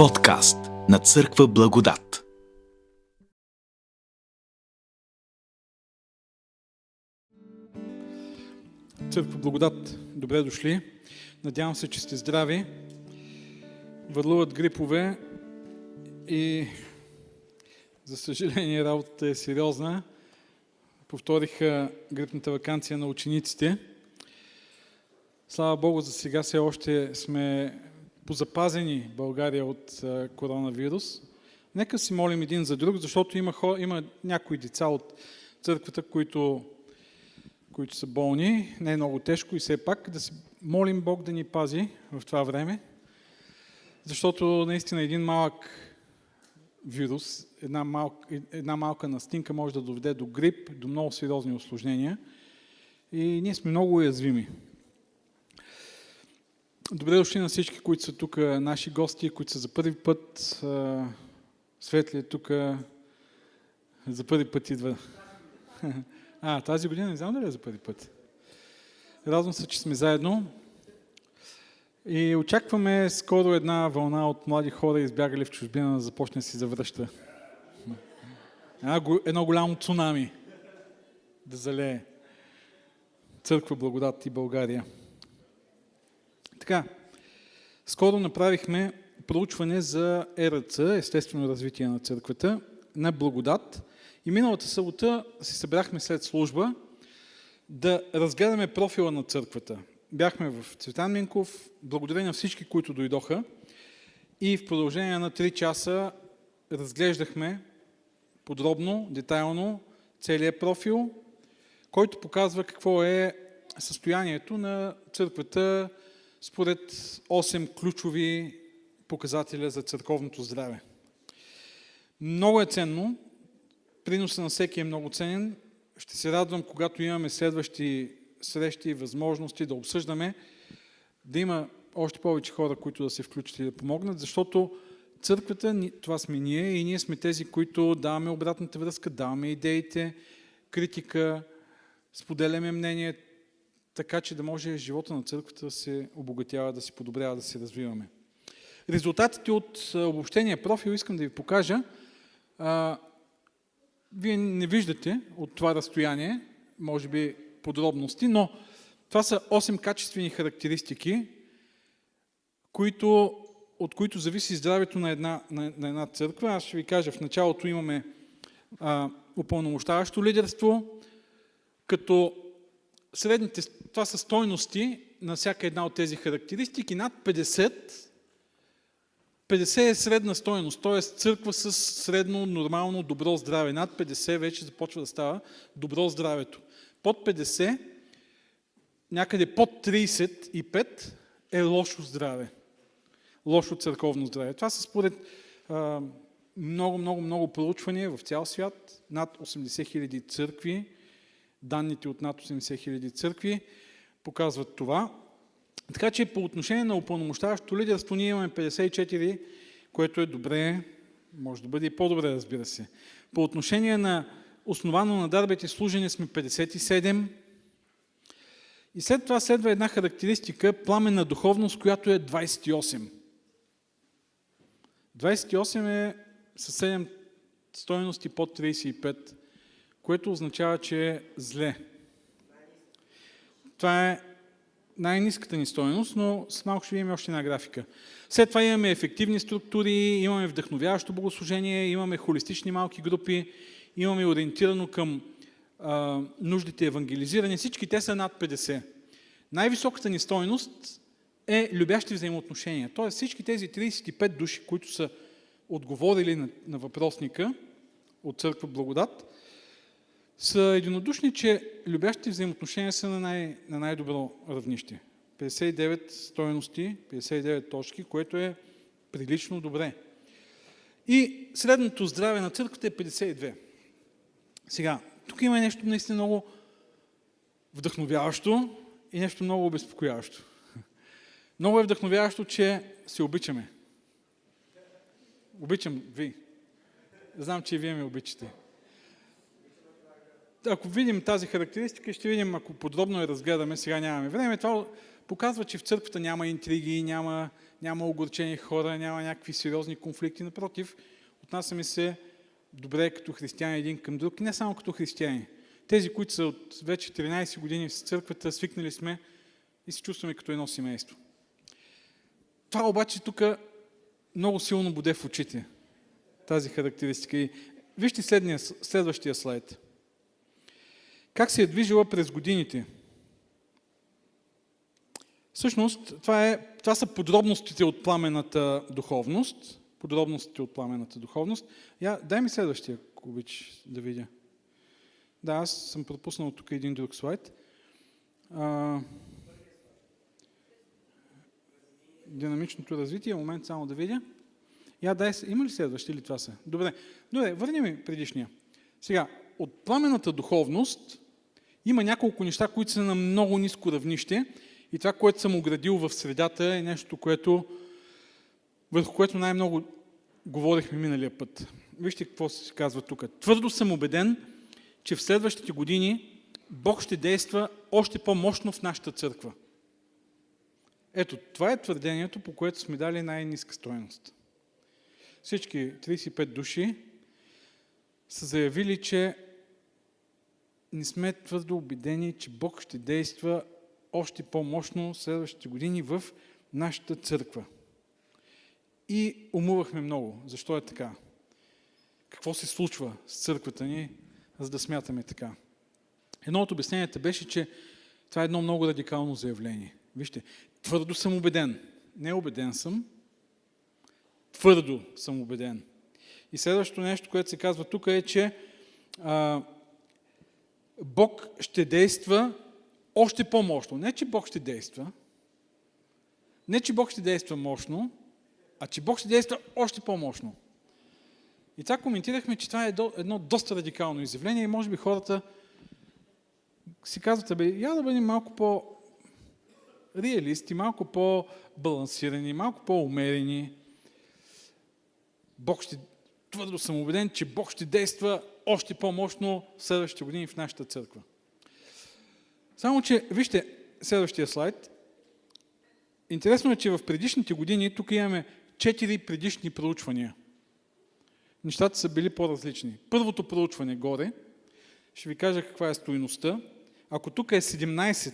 Подкаст на Църква Благодат. Църква Благодат, добре дошли. Надявам се, че сте здрави. Върлуват грипове и за съжаление работата е сериозна. Повториха грипната вакансия на учениците. Слава Богу, за сега все още сме позапазени България от коронавирус. Нека си молим един за друг, защото има, има някои деца от църквата, които, които са болни, не е много тежко и все пак да си молим Бог да ни пази в това време, защото наистина един малък вирус, една малка, една малка настинка може да доведе до грип, до много сериозни осложнения и ние сме много уязвими. Добре дошли на всички, които са тук, наши гости, които са за първи път. Светли е тук, за първи път идва. А, тази година не знам дали е за първи път. Радвам се, че сме заедно. И очакваме скоро една вълна от млади хора, избягали в чужбина, да започне да си завръща. Едно голямо цунами да залее църква Благодат и България. Така, скоро направихме проучване за ЕРЦ, естествено развитие на църквата, на благодат. И миналата събота се събрахме след служба да разгледаме профила на църквата. Бяхме в Цветан Минков, благодаря на всички, които дойдоха. И в продължение на 3 часа разглеждахме подробно, детайлно целият профил, който показва какво е състоянието на църквата според 8 ключови показателя за църковното здраве. Много е ценно, приноса на всеки е много ценен. Ще се радвам, когато имаме следващи срещи и възможности да обсъждаме, да има още повече хора, които да се включат и да помогнат, защото църквата, това сме ние и ние сме тези, които даваме обратната връзка, даваме идеите, критика, споделяме мнение, така че да може живота на църквата да се обогатява, да се подобрява, да се развиваме. Резултатите от обобщения профил искам да ви покажа. вие не виждате от това разстояние, може би подробности, но това са 8 качествени характеристики, които, от които зависи здравето на една, на, на една църква. Аз ще ви кажа, в началото имаме а, упълномощаващо лидерство, като средните, това са стойности на всяка една от тези характеристики, над 50, 50 е средна стойност, т.е. църква с средно, нормално, добро здраве. Над 50 вече започва да става добро здравето. Под 50, някъде под 35 е лошо здраве. Лошо църковно здраве. Това са според много, много, много проучвания в цял свят. Над 80 000 църкви данните от над 80 000 църкви показват това. Така че по отношение на упълномощаващото лидерство ние имаме 54, което е добре, може да бъде и по-добре, разбира се. По отношение на основано на дарбите служене сме 57. И след това следва една характеристика, пламенна духовност, която е 28. 28 е със 7 стоености под 35 което означава, че е зле. Това е най-низката ни стоеност, но с малко ще видим още една графика. След това имаме ефективни структури, имаме вдъхновяващо богослужение, имаме холистични малки групи, имаме ориентирано към а, нуждите евангелизиране. Всички те са над 50. Най-високата ни стоеност е любящи взаимоотношения. Тоест всички тези 35 души, които са отговорили на, на въпросника от църква Благодат, са единодушни, че любящите взаимоотношения са на, най- на най-добро равнище. 59 стоености, 59 точки, което е прилично добре. И средното здраве на църквата е 52. Сега, тук има нещо наистина много вдъхновяващо и нещо много обезпокояващо. Много е вдъхновяващо, че се обичаме. Обичам ви. Знам, че и вие ме обичате. Ако видим тази характеристика, ще видим, ако подробно я разгледаме, сега нямаме време, това показва, че в църквата няма интриги, няма, няма огорчени хора, няма някакви сериозни конфликти. Напротив, отнасяме се добре като християни един към друг, не само като християни. Тези, които са от вече 13 години в църквата, свикнали сме и се чувстваме като едно семейство. Това обаче тук много силно буде в очите, тази характеристика. И вижте следния, следващия слайд. Как се е движила през годините? Всъщност, това, е, това са подробностите от пламената духовност. Подробностите от пламената духовност. Я, дай ми следващия, ако обичаш да видя. Да, аз съм пропуснал тук един друг слайд. А, динамичното развитие, момент само да видя. Я дай, има ли следващи или това са? Добре, добре, върни ми предишния. Сега, от пламената духовност има няколко неща, които са на много ниско равнище и това, което съм оградил в средата е нещо, което, върху което най-много говорихме миналия път. Вижте какво се казва тук. Твърдо съм убеден, че в следващите години Бог ще действа още по-мощно в нашата църква. Ето, това е твърдението, по което сме дали най-низка стоеност. Всички 35 души са заявили, че не сме твърдо убедени, че Бог ще действа още по-мощно следващите години в нашата църква. И умувахме много. Защо е така? Какво се случва с църквата ни, за да смятаме така? Едно от обясненията беше, че това е едно много радикално заявление. Вижте, твърдо съм убеден. Не убеден съм, твърдо съм убеден. И следващото нещо, което се казва тук е, че а, Бог ще действа още по-мощно. Не, че Бог ще действа, не, че Бог ще действа мощно, а че Бог ще действа още по-мощно. И така коментирахме, че това е едно доста радикално изявление и може би хората си казват, бе, я да бъдем малко по реалисти, малко по-балансирани, малко по-умерени. Бог ще, твърдо съм убеден, че Бог ще действа още по-мощно в следващите години в нашата църква. Само, че, вижте следващия слайд. Интересно е, че в предишните години, тук имаме четири предишни проучвания. Нещата са били по-различни. Първото проучване горе, ще ви кажа каква е стоеността. Ако тук е 17,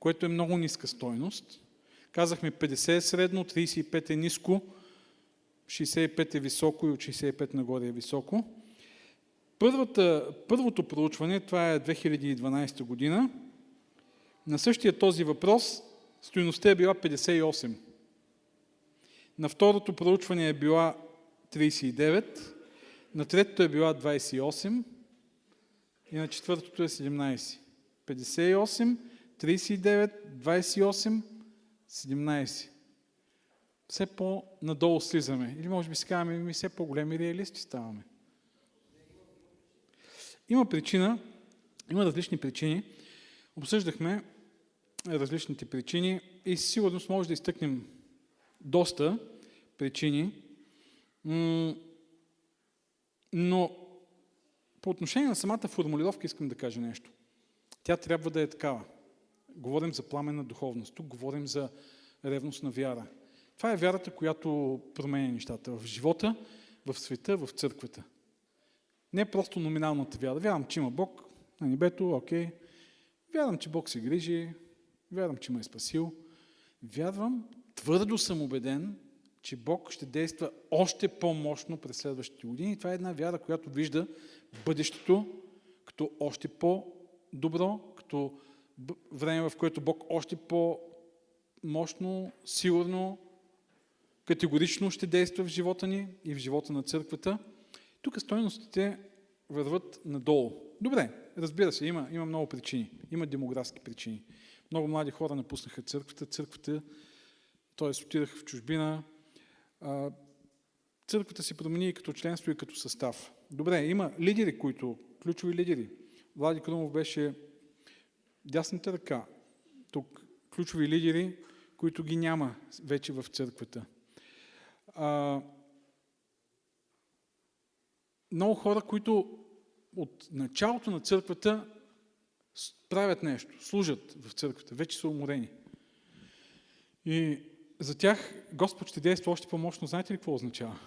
което е много ниска стойност, казахме 50 е средно, 35 е ниско, 65 е високо и от 65 нагоре е високо. Първата, първото проучване, това е 2012 година, на същия този въпрос стоеността е била 58. На второто проучване е била 39, на третото е била 28 и на четвъртото е 17. 58, 39, 28, 17. Все по-надолу слизаме. Или може би си казваме, ми все по-големи реалисти ставаме. Има причина, има различни причини. Обсъждахме различните причини и сигурност може да изтъкнем доста причини, но по отношение на самата формулировка искам да кажа нещо. Тя трябва да е такава. Говорим за пламена духовност. Тук говорим за ревност на вяра. Това е вярата, която променя нещата в живота, в света, в църквата. Не просто номиналната вяра. Вярвам, че има Бог на небето, окей. Вярвам, че Бог се грижи. Вярвам, че ме е спасил. Вярвам, твърдо съм убеден, че Бог ще действа още по-мощно през следващите години. Това е една вяра, която вижда бъдещето като още по-добро, като време, в което Бог още по-мощно, сигурно, категорично ще действа в живота ни и в живота на църквата. Тук стойностите върват надолу. Добре, разбира се, има, има много причини. Има демографски причини. Много млади хора напуснаха църквата. Църквата, т.е. отидаха в чужбина. Църквата се промени и като членство, и като състав. Добре, има лидери, които, ключови лидери. Влади Крумов беше дясната ръка. Тук ключови лидери, които ги няма вече в църквата. А, много хора, които от началото на църквата правят нещо, служат в църквата, вече са уморени. И за тях Господ ще действа още по-мощно. Знаете ли какво означава?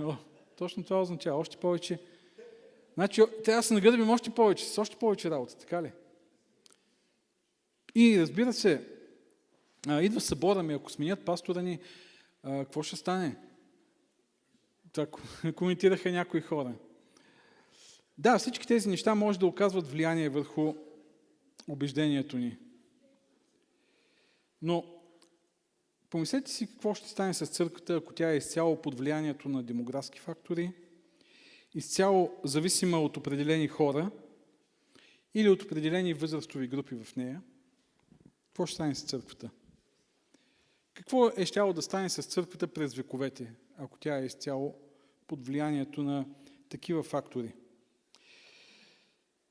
О, точно това означава. Още повече. Значи, трябва да се нагърбим още повече, с още повече работа, така ли? И разбира се, идва събора ми, ако сменят пастора ни, какво ще стане? Това коментираха някои хора. Да, всички тези неща може да оказват влияние върху убеждението ни. Но помислете си какво ще стане с църквата, ако тя е изцяло под влиянието на демографски фактори, изцяло зависима от определени хора или от определени възрастови групи в нея. Какво ще стане с църквата? Какво е щяло да стане с църквата през вековете, ако тя е изцяло под влиянието на такива фактори?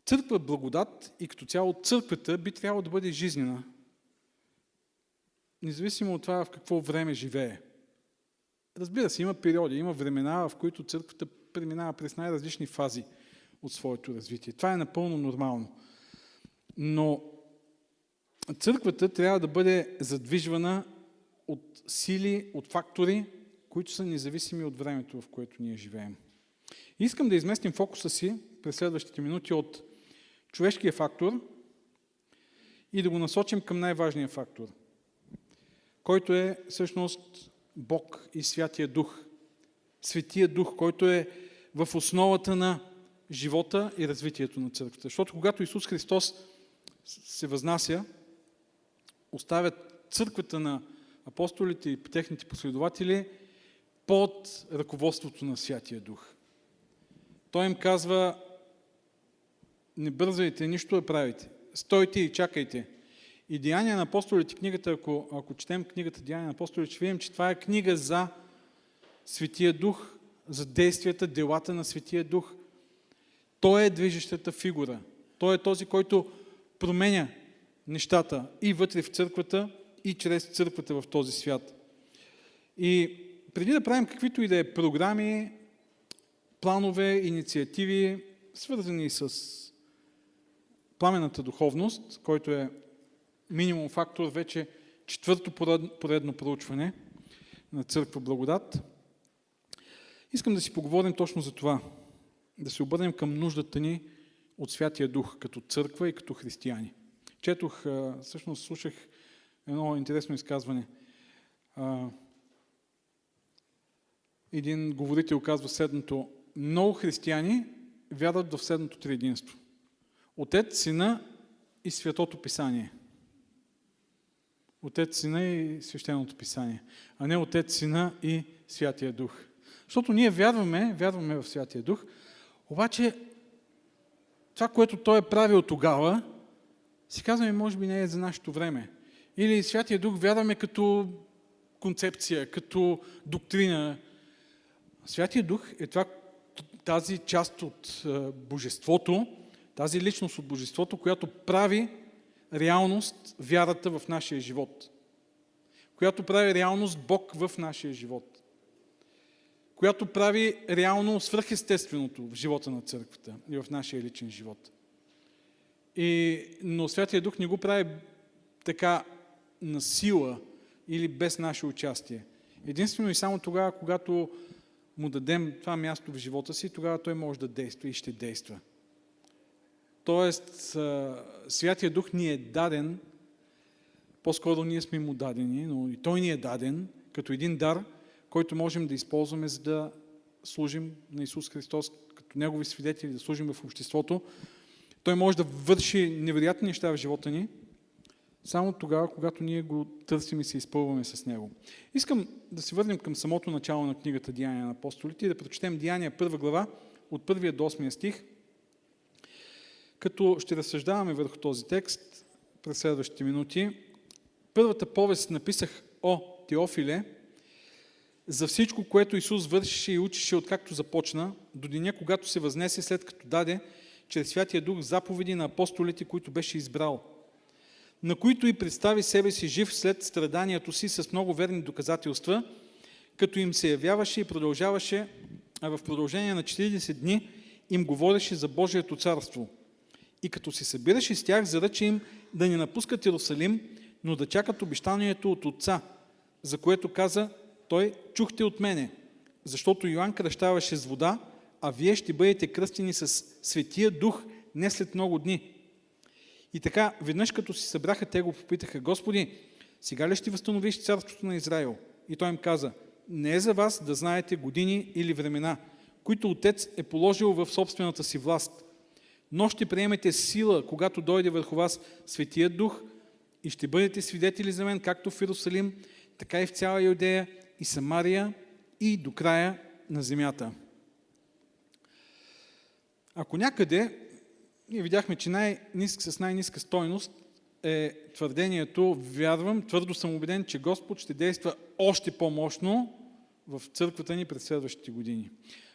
Църква благодат и като цяло църквата би трябвало да бъде жизнена, независимо от това в какво време живее. Разбира се, има периоди, има времена, в които църквата преминава през най-различни фази от своето развитие. Това е напълно нормално. Но църквата трябва да бъде задвижвана от сили, от фактори, които са независими от времето, в което ние живеем. Искам да изместим фокуса си през следващите минути от човешкия фактор и да го насочим към най-важния фактор, който е всъщност Бог и Святия Дух. Светия Дух, който е в основата на живота и развитието на църквата. Защото когато Исус Христос се възнася, оставят църквата на апостолите и техните последователи под ръководството на Святия Дух. Той им казва, не бързайте, нищо да правите. Стойте и чакайте. И Деяния на апостолите, книгата, ако, ако четем книгата Деяния на апостолите, ще видим, че това е книга за Светия Дух, за действията, делата на Светия Дух. Той е движещата фигура. Той е този, който променя нещата и вътре в църквата, и чрез църквата в този свят. И преди да правим каквито и да е програми, планове, инициативи, свързани с пламената духовност, който е минимум фактор вече четвърто поредно проучване на Църква Благодат, искам да си поговорим точно за това. Да се обърнем към нуждата ни от Святия Дух като църква и като християни. Четох, всъщност слушах едно интересно изказване. Един говорител казва следното. Много християни вярват в следното триединство. Отец, Сина и Святото Писание. Отец, Сина и Свещеното Писание. А не Отец, Сина и Святия Дух. Защото ние вярваме, вярваме в Святия Дух, обаче това, което Той е правил тогава, си казваме, може би не е за нашето време. Или Святия Дух вярваме като концепция, като доктрина. Святия Дух е това, тази част от Божеството, тази личност от Божеството, която прави реалност вярата в нашия живот. Която прави реалност Бог в нашия живот. Която прави реално свръхестественото в живота на църквата и в нашия личен живот. И, но Святия Дух не го прави така на сила или без наше участие. Единствено и само тогава, когато му дадем това място в живота си, тогава той може да действа и ще действа. Тоест, Святия Дух ни е даден, по-скоро ние сме му дадени, но и той ни е даден като един дар, който можем да използваме, за да служим на Исус Христос като Негови свидетели, да служим в обществото. Той може да върши невероятни неща в живота ни, само тогава, когато ние го търсим и се изпълваме с него. Искам да се върнем към самото начало на книгата Деяния на апостолите и да прочетем Деяния първа глава от първия до 8 стих, като ще разсъждаваме върху този текст през следващите минути. Първата повест написах о Теофиле, за всичко, което Исус вършише и учише откакто започна, до деня, когато се възнесе, след като даде чрез Святия Дух заповеди на апостолите, които беше избрал, на които и представи себе си жив след страданието си с много верни доказателства, като им се явяваше и продължаваше, а в продължение на 40 дни им говореше за Божието царство. И като се събираше с тях, заръча им да не напускат Иерусалим, но да чакат обещанието от Отца, за което каза, той чухте от мене, защото Йоанн кръщаваше с вода, а вие ще бъдете кръстени с Светия Дух не след много дни. И така, веднъж като си събраха, те го попитаха, Господи, сега ли ще възстановиш царството на Израил? И той им каза, не е за вас да знаете години или времена, които Отец е положил в собствената си власт. Но ще приемете сила, когато дойде върху вас Светия Дух и ще бъдете свидетели за мен, както в Иерусалим, така и в цяла Юдея и Самария и до края на земята. Ако някъде, ние видяхме, че най с най-низка стойност е твърдението, вярвам, твърдо съм убеден, че Господ ще действа още по-мощно в църквата ни през следващите години.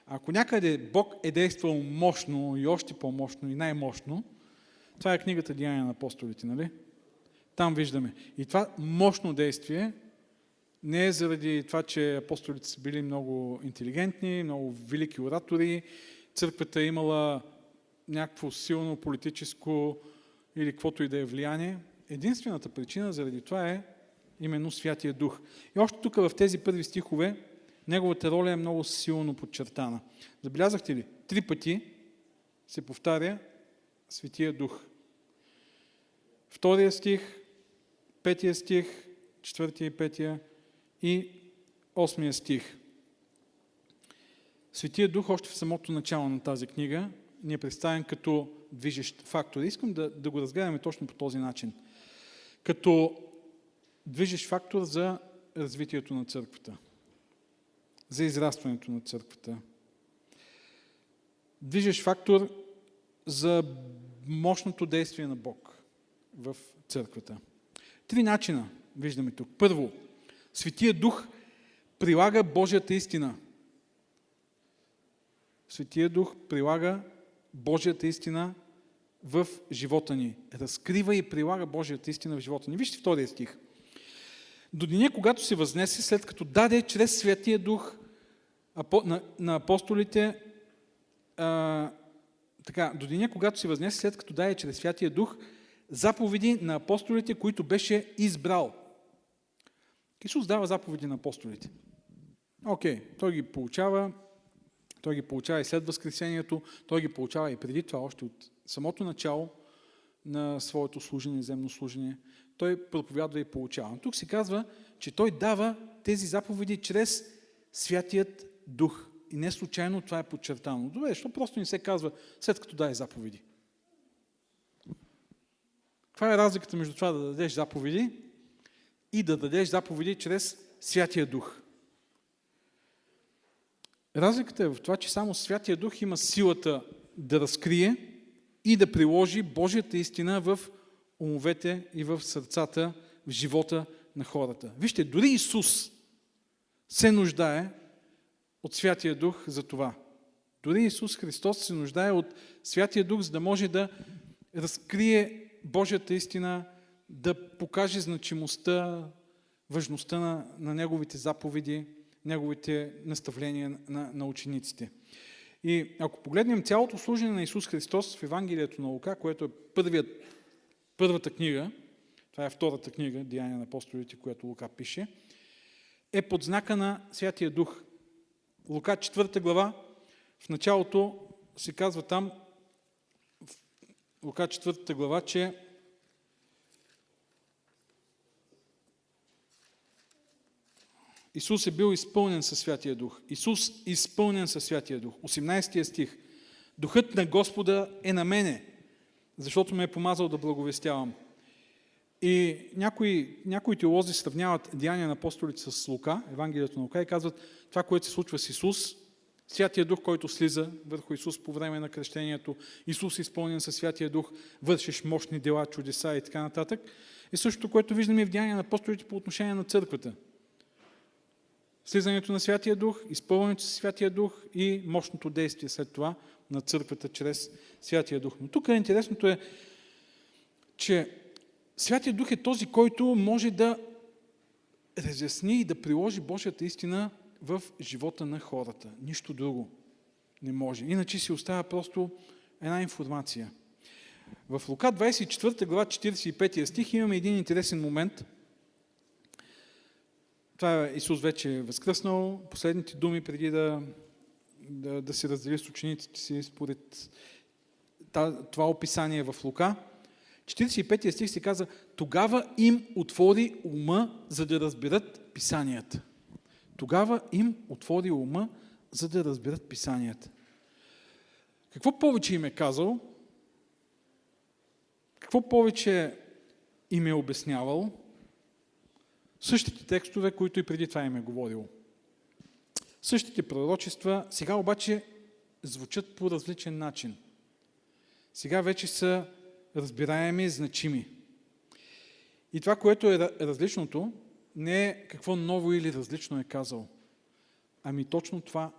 Ако някъде Бог е действал мощно и още по-мощно и най-мощно, това е книгата Деяния на апостолите, нали? Там виждаме. И това мощно действие не е заради това, че апостолите са били много интелигентни, много велики оратори, църквата е имала някакво силно политическо или каквото и да е влияние. Единствената причина заради това е именно Святия Дух. И още тук в тези първи стихове неговата роля е много силно подчертана. Забелязахте ли? Три пъти се повтаря Светия Дух. Втория стих, петия стих, четвъртия и петия и осмия стих. Светия Дух още в самото начало на тази книга ни е представен като движещ фактор. Искам да, да го разгледаме точно по този начин. Като движещ фактор за развитието на църквата, за израстването на църквата. Движещ фактор за мощното действие на Бог в църквата. Три начина виждаме тук. Първо, Светия Дух прилага Божията истина. Светия Дух прилага Божията истина в живота ни. Разкрива и прилага Божията истина в живота ни. Вижте втория стих. До деня, когато се възнесе, след като даде чрез Святия Дух на апостолите, а, така, до деня, когато се възнесе, след като даде чрез Святия Дух, заповеди на апостолите, които беше избрал. Исус дава заповеди на апостолите. Окей, okay, той ги получава, той ги получава и след Възкресението, той ги получава и преди това, още от самото начало на своето служение, земно служение. Той проповядва и получава. тук се казва, че той дава тези заповеди чрез Святият Дух. И не случайно това е подчертано. Добре, защо просто не се казва след като дай заповеди? Каква е разликата между това да дадеш заповеди и да дадеш заповеди чрез Святия Дух? Разликата е в това, че само Святия Дух има силата да разкрие и да приложи Божията истина в умовете и в сърцата, в живота на хората. Вижте, дори Исус се нуждае от Святия Дух за това. Дори Исус Христос се нуждае от Святия Дух, за да може да разкрие Божията истина, да покаже значимостта, важността на, на Неговите заповеди, неговите наставления на, на учениците. И ако погледнем цялото служение на Исус Христос в Евангелието на Лука, което е първият, първата книга, това е втората книга, Деяния на апостолите, която Лука пише, е под знака на Святия Дух. Лука 4 глава, в началото се казва там, в Лука 4 глава, че Исус е бил изпълнен със Святия Дух. Исус изпълнен със Святия Дух. 18 стих. Духът на Господа е на мене, защото ме е помазал да благовестявам. И някои, някои теолози сравняват Деяния на апостолите с Лука, Евангелието на Лука, и казват това, което се случва с Исус, Святия Дух, който слиза върху Исус по време на кръщението, Исус е изпълнен със Святия Дух, вършиш мощни дела, чудеса и така нататък. И същото, което виждаме в Деяния на апостолите по отношение на църквата – слизането на Святия Дух, изпълнението с Святия Дух и мощното действие след това на църквата чрез Святия Дух. Но тук интересното е, че Святия Дух е този, който може да разясни и да приложи Божията истина в живота на хората. Нищо друго. Не може. Иначе си остава просто една информация. В Лука 24 глава 45 стих имаме един интересен момент. Това е Исус вече е възкръснал. Последните думи преди да, да, да се раздели с учениците си според това описание в Лука. 45 стих се каза, тогава им отвори ума, за да разберат писанията. Тогава им отвори ума, за да разберат писанията. Какво повече им е казал? Какво повече им е обяснявал? Същите текстове, които и преди това им е говорил. Същите пророчества, сега обаче звучат по различен начин. Сега вече са разбираеми, значими. И това, което е различното, не е какво ново или различно е казал, ами точно това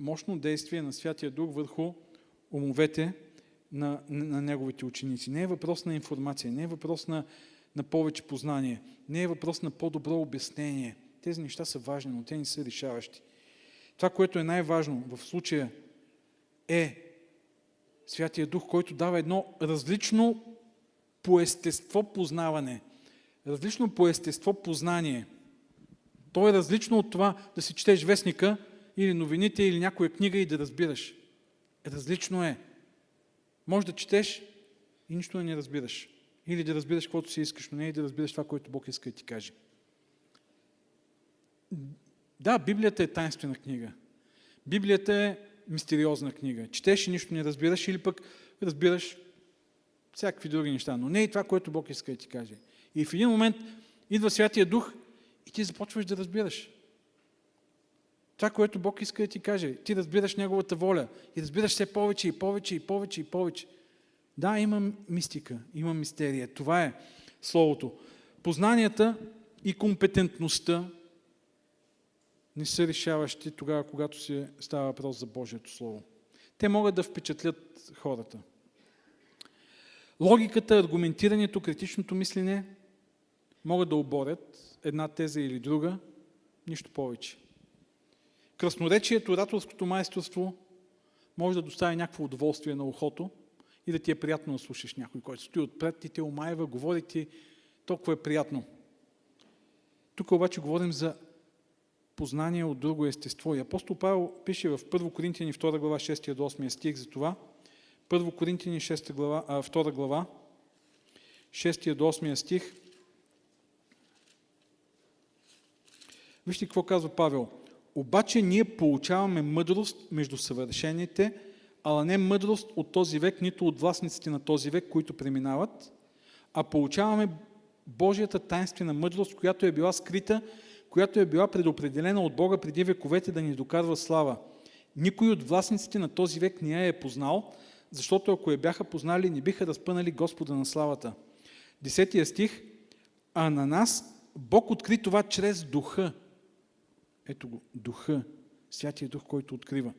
мощно действие на Святия Дух върху умовете на, на неговите ученици. Не е въпрос на информация, не е въпрос на, на повече познание, не е въпрос на по-добро обяснение. Тези неща са важни, но те не са решаващи. Това, което е най-важно в случая е Святия Дух, който дава едно различно по естество познаване, различно по естество познание. То е различно от това да си четеш вестника или новините или някоя книга и да разбираш. Различно е. Може да четеш и нищо да не разбираш. Или да разбираш каквото си искаш, но не и да разбираш това, което Бог иска да ти каже. Да, Библията е тайнствена книга. Библията е мистериозна книга. Четеш и нищо не разбираш или пък разбираш всякакви други неща, но не и това, което Бог иска да ти каже. И в един момент идва Святия Дух и ти започваш да разбираш. Това, което Бог иска да ти каже. Ти разбираш Неговата воля и разбираш все повече и повече и повече и повече. Да, има мистика, има мистерия. Това е Словото. Познанията и компетентността не са решаващи тогава, когато се става въпрос за Божието Слово. Те могат да впечатлят хората. Логиката, аргументирането, критичното мислене могат да оборят една теза или друга, нищо повече. Красноречието, ораторското майсторство може да достави някакво удоволствие на ухото и да ти е приятно да слушаш някой, който стои отпред и те омаева, говори ти, толкова е приятно. Тук обаче говорим за познание от друго естество. И апостол Павел пише в 1 Коринтияни 2 глава 6 до 8 стих за това. 1 Коринтияни 6 глава, а, 2 глава 6 до 8 стих. Вижте какво казва Павел. Обаче ние получаваме мъдрост между съвършените, ала не мъдрост от този век, нито от властниците на този век, които преминават, а получаваме Божията тайнствена мъдрост, която е била скрита която е била предопределена от Бога преди вековете да ни докарва слава. Никой от властниците на този век не я е познал, защото ако я бяха познали, не биха разпънали Господа на славата. Десетия стих. А на нас Бог откри това чрез духа. Ето го, духа. Святия дух, който открива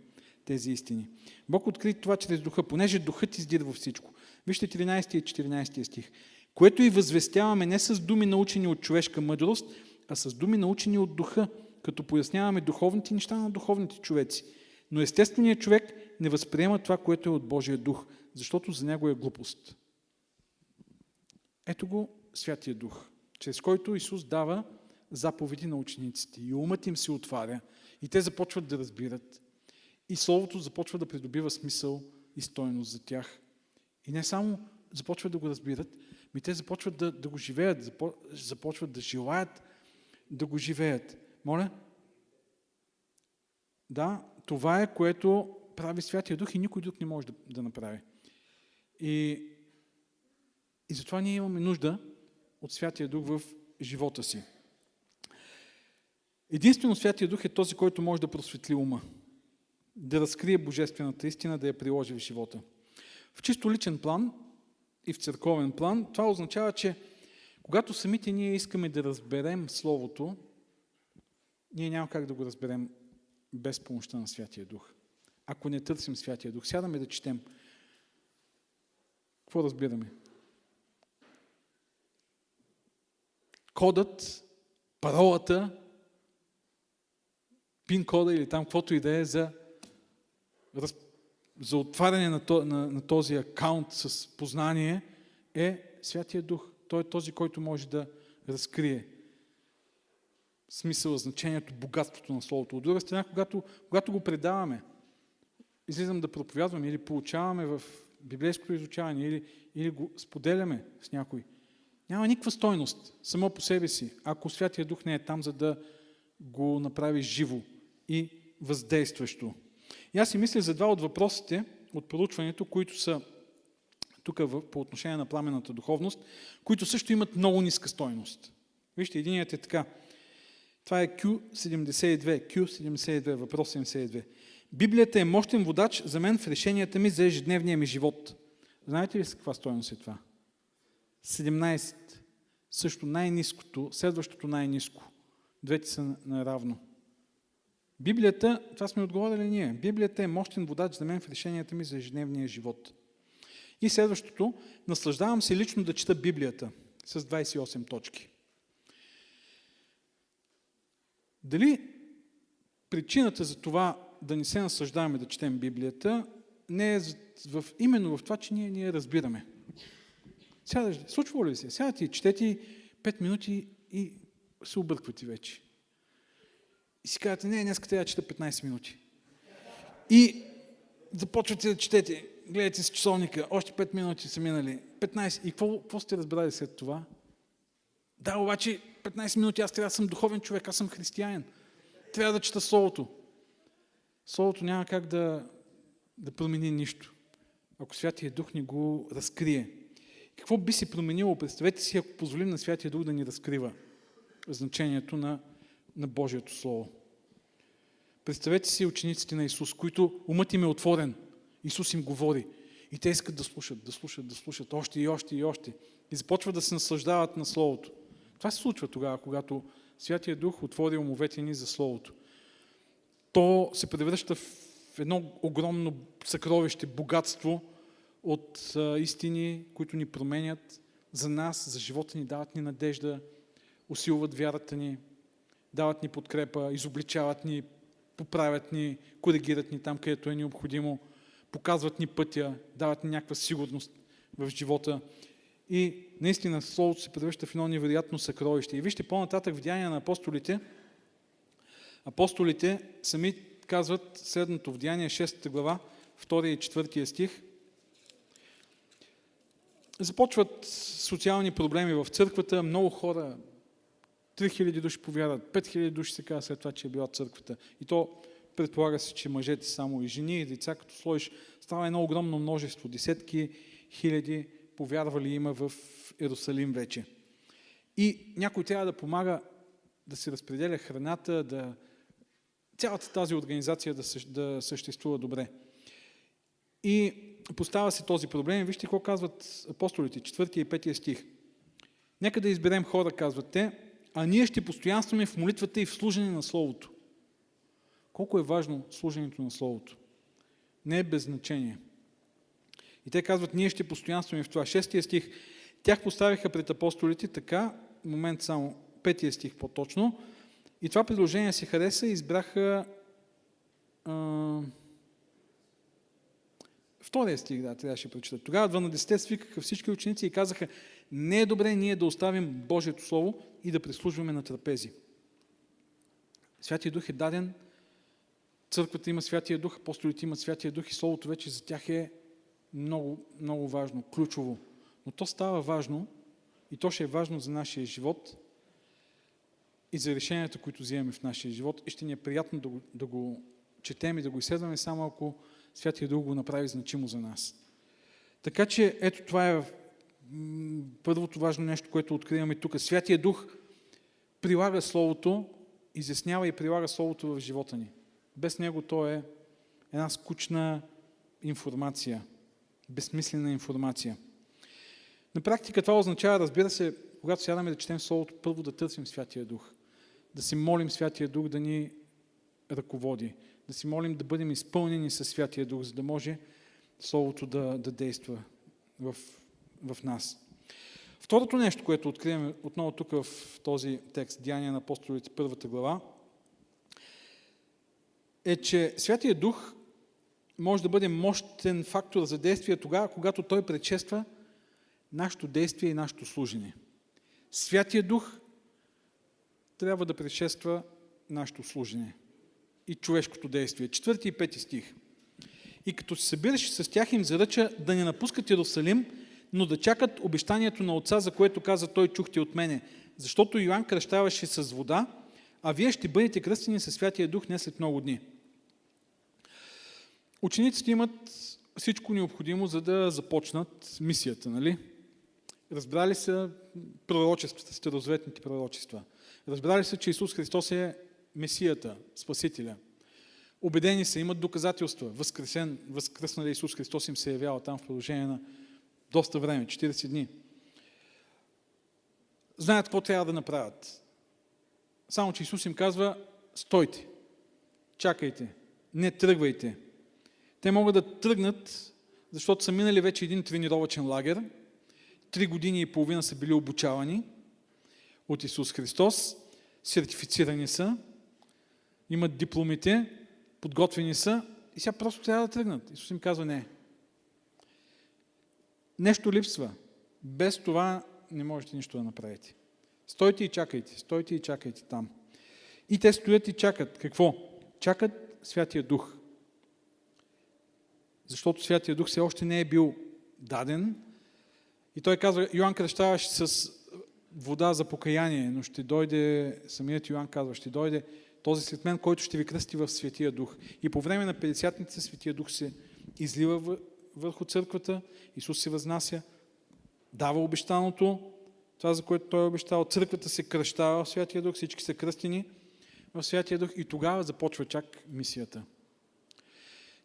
тези истини. Бог откри това чрез духа, понеже духът издира във всичко. Вижте 13 и 14 стих. Което и възвестяваме не с думи научени от човешка мъдрост, а с думи научени от духа, като поясняваме духовните неща на духовните човеци. Но естественият човек не възприема това, което е от Божия дух, защото за него е глупост. Ето го Святия Дух, чрез който Исус дава заповеди на учениците и умът им се отваря и те започват да разбират и Словото започва да придобива смисъл и стойност за тях. И не само започват да го разбират, ми те започват да, да го живеят, започват да желаят да го живеят. Моля? Да, това е което прави Святия Дух и никой друг не може да, да направи. И, и затова ние имаме нужда от Святия Дух в живота си. Единствено Святия Дух е този, който може да просветли ума, да разкрие Божествената истина, да я приложи в живота. В чисто личен план и в църковен план това означава, че когато самите ние искаме да разберем Словото, ние няма как да го разберем без помощта на Святия Дух. Ако не търсим Святия Дух, сядаме да четем. Какво разбираме? Кодът, паролата, пин кода или там каквото и да е за за отваряне на, то, на, на този акаунт с познание е Святия Дух. Той е този, който може да разкрие смисъла, значението, богатството на Словото. От друга страна, когато, когато го предаваме, излизам да проповядваме или получаваме в библейското изучаване, или, или го споделяме с някой, няма никаква стойност само по себе си, ако Святия Дух не е там, за да го направи живо и въздействащо. И аз си мисля за два от въпросите от проучването, които са тук по отношение на пламената духовност, които също имат много ниска стойност. Вижте, единият е така. Това е Q72, Q72, въпрос 72. Библията е мощен водач за мен в решенията ми за ежедневния ми живот. Знаете ли с каква стойност е това? 17. Също най-низкото, следващото най-низко. Двете са наравно. Библията, това сме отговорили ние, Библията е мощен водач за мен в решенията ми за ежедневния живот. И следващото, наслаждавам се лично да чета Библията с 28 точки. Дали причината за това да не се наслаждаваме да четем Библията не е в, именно в това, че ние, ние разбираме. Сядаш, случва ли се? Сядате и четете 5 минути и се обърквате вече. И си казвате, не, днес трябва да чета 15 минути. И започвате да четете, гледате с часовника, още 5 минути са минали, 15. И какво, какво сте разбрали след това? Да, обаче 15 минути аз трябва да съм духовен човек, аз съм християнин. Трябва да чета Словото. Словото няма как да, да промени нищо, ако Святия Дух ни го разкрие. Какво би се променило? Представете си, ако позволим на Святия Дух да ни разкрива значението на, на Божието Слово. Представете си учениците на Исус, които умът им е отворен. Исус им говори. И те искат да слушат, да слушат, да слушат още и още и още. И започват да се наслаждават на Словото. Това се случва тогава, когато Святия Дух отвори умовете ни за Словото. То се превръща в едно огромно съкровище, богатство от истини, които ни променят за нас, за живота ни, дават ни надежда, усилват вярата ни, дават ни подкрепа, изобличават ни, поправят ни, коригират ни там, където е необходимо, показват ни пътя, дават ни някаква сигурност в живота. И наистина Словото се превръща в едно невероятно съкровище. И вижте по-нататък в Деяния на апостолите, апостолите сами казват следното в Деяния 6 глава, 2 и 4 стих. Започват социални проблеми в църквата, много хора 3000 души повярват, 5000 души се казва след това, че е била църквата. И то предполага се, че мъжете само и жени и деца, като сложиш, става едно огромно множество, десетки хиляди повярвали има в Иерусалим вече. И някой трябва да помага да се разпределя храната, да цялата тази организация да, да съществува добре. И поставя се този проблем. Вижте какво казват апостолите, 4 и 5 стих. Нека да изберем хора, казват те, а ние ще постоянстваме в молитвата и в служене на Словото. Колко е важно служенето на Словото? Не е без значение. И те казват, ние ще постоянстваме в това. Шестия стих. Тях поставиха пред апостолите така, момент само, петия стих по-точно. И това предложение си хареса и избраха а, втория стих, да, трябваше да прочита. Тогава 12 свикаха всички ученици и казаха, не е добре ние да оставим Божието Слово и да прислужваме на трапези. Святия Дух е даден, църквата има Святия Дух, апостолите имат Святия Дух и Словото вече за тях е много, много важно, ключово. Но то става важно и то ще е важно за нашия живот и за решенията, които вземем в нашия живот и ще ни е приятно да го, да го четем и да го изследваме само ако Святия Дух го направи значимо за нас. Така че ето това е първото важно нещо, което откриваме тук. Святия Дух прилага Словото, изяснява и прилага Словото в живота ни. Без Него то е една скучна информация, безсмислена информация. На практика това означава, разбира се, когато сядаме да четем Словото, първо да търсим Святия Дух. Да си молим Святия Дух да ни ръководи. Да си молим да бъдем изпълнени със Святия Дух, за да може Словото да, да действа в в нас. Второто нещо, което откриваме отново тук в този текст, Деяния на апостолите, първата глава, е, че Святия Дух може да бъде мощен фактор за действие тогава, когато той предшества нашето действие и нашето служение. Святия Дух трябва да предшества нашето служение и човешкото действие. Четвърти и пети стих. И като се събираше с тях им заръча да не напускат Иерусалим, но да чакат обещанието на Отца, за което каза той, чухте от мене. Защото Йоанн кръщаваше с вода, а вие ще бъдете кръстени със Святия Дух не след много дни. Учениците имат всичко необходимо, за да започнат мисията, нали? Разбрали са пророчествата, старозаветните пророчества. Разбрали са, че Исус Христос е Месията, Спасителя. Обедени са, имат доказателства. Възкресен, възкръснали Исус Христос им се е явява там в продължение на доста време, 40 дни. Знаят какво трябва да направят. Само, че Исус им казва, стойте, чакайте, не тръгвайте. Те могат да тръгнат, защото са минали вече един тренировачен лагер, три години и половина са били обучавани от Исус Христос, сертифицирани са, имат дипломите, подготвени са и сега просто трябва да тръгнат. Исус им казва не. Нещо липсва. Без това не можете нищо да направите. Стойте и чакайте, стойте и чакайте там. И те стоят и чакат. Какво? Чакат Святия Дух. Защото Святия Дух все още не е бил даден. И той казва, Йоанн кръщаваше с вода за покаяние, но ще дойде, самият Йоанн казва, ще дойде този след мен, който ще ви кръсти в Светия Дух. И по време на 50-ница Светия Дух се излива върху църквата, Исус се възнася, дава обещаното, това, за което Той е обещал. Църквата се кръщава в Святия Дух, всички са кръстени в Святия Дух и тогава започва чак мисията.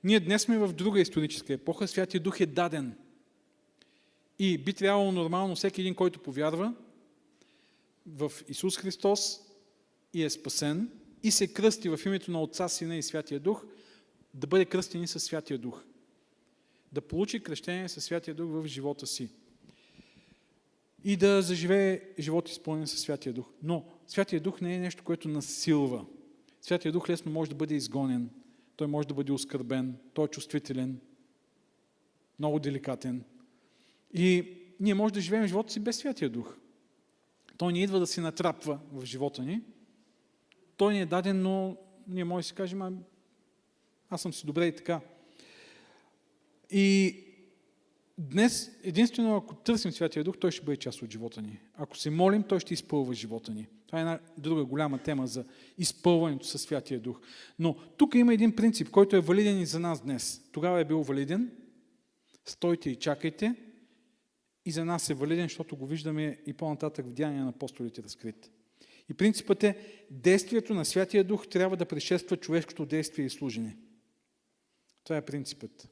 Ние днес сме в друга историческа епоха. Святия Дух е даден. И би трябвало нормално всеки един, който повярва в Исус Христос и е спасен и се кръсти в името на Отца, Сина и Святия Дух, да бъде кръстени със Святия Дух. Да получи кръщение със Святия Дух в живота си и да заживее живот изпълнен със Святия Дух. Но Святия Дух не е нещо, което насилва. Святия Дух лесно може да бъде изгонен. Той може да бъде оскърбен. Той е чувствителен. Много деликатен. И ние може да живеем живота си без Святия Дух. Той не идва да се натрапва в живота ни. Той ни е даден, но ние може да си кажем, а, аз съм си добре и така. И Днес, единствено ако търсим Святия Дух, той ще бъде част от живота ни. Ако се молим, той ще изпълва живота ни. Това е една друга голяма тема за изпълването със Святия Дух. Но тук има един принцип, който е валиден и за нас днес. Тогава е бил валиден. Стойте и чакайте. И за нас е валиден, защото го виждаме и по-нататък в Деяния на апостолите разкрит. И принципът е, действието на Святия Дух трябва да предшества човешкото действие и служене. Това е принципът.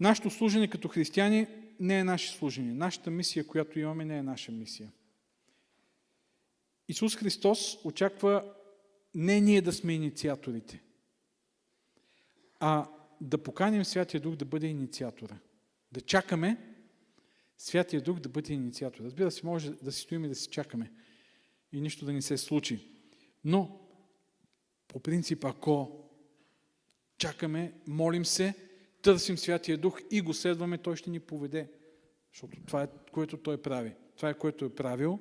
Нашето служение като християни не е наше служение. Нашата мисия, която имаме, не е наша мисия. Исус Христос очаква не ние да сме инициаторите, а да поканим Святия Дух да бъде инициатора. Да чакаме Святия Дух да бъде инициатор. Разбира се, може да си стоим и да си чакаме и нищо да ни се случи. Но, по принцип, ако чакаме, молим се, търсим Святия Дух и го следваме, Той ще ни поведе. Защото това е, което Той прави. Това е, което е правил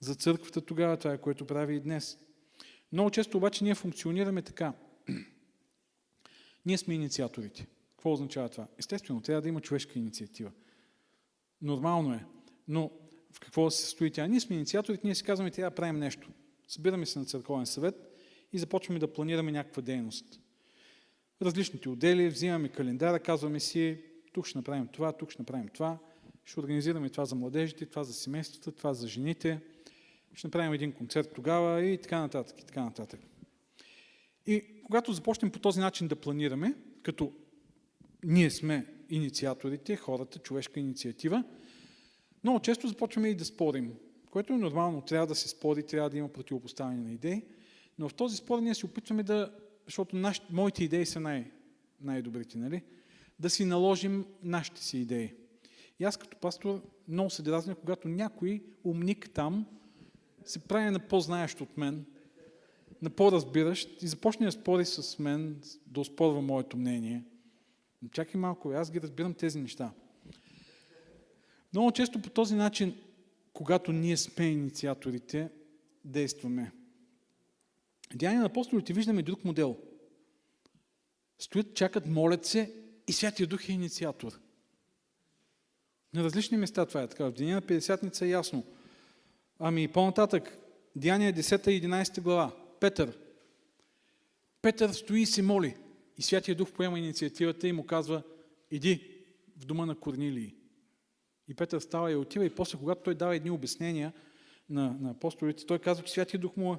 за църквата тогава, това е, което прави и днес. Много често обаче ние функционираме така. ние сме инициаторите. Какво означава това? Естествено, трябва да има човешка инициатива. Нормално е. Но в какво се състои тя? Ние сме инициаторите, ние си казваме, трябва да правим нещо. Събираме се на църковен съвет и започваме да планираме някаква дейност различните отдели, взимаме календара, казваме си, тук ще направим това, тук ще направим това, ще организираме това за младежите, това за семействата, това за жените, ще направим един концерт тогава и така нататък, и така нататък. И когато започнем по този начин да планираме, като ние сме инициаторите, хората, човешка инициатива, много често започваме и да спорим, което е нормално, трябва да се спори, трябва да има противопоставяне на идеи, но в този спор ние се опитваме да защото наш, моите идеи са най- най-добрите, нали? Да си наложим нашите си идеи. И аз като пастор много се дразня, когато някой умник там се прави на по-знаещ от мен, на по-разбиращ и започне да спори с мен, да оспорва моето мнение. Чакай малко, аз ги разбирам тези неща. Много често по този начин, когато ние сме инициаторите, действаме. Деяния на апостолите виждаме друг модел. Стоят, чакат, молят се и Святия Дух е инициатор. На различни места това е така. В деня на 50-ница е ясно. Ами по-нататък, Деяния 10 и 11 глава. Петър. Петър стои и се моли. И Святия Дух поема инициативата и му казва, иди в дома на Корнилии. И Петър става и отива и после, когато той дава едни обяснения на, на апостолите, той казва, че Святия Дух му,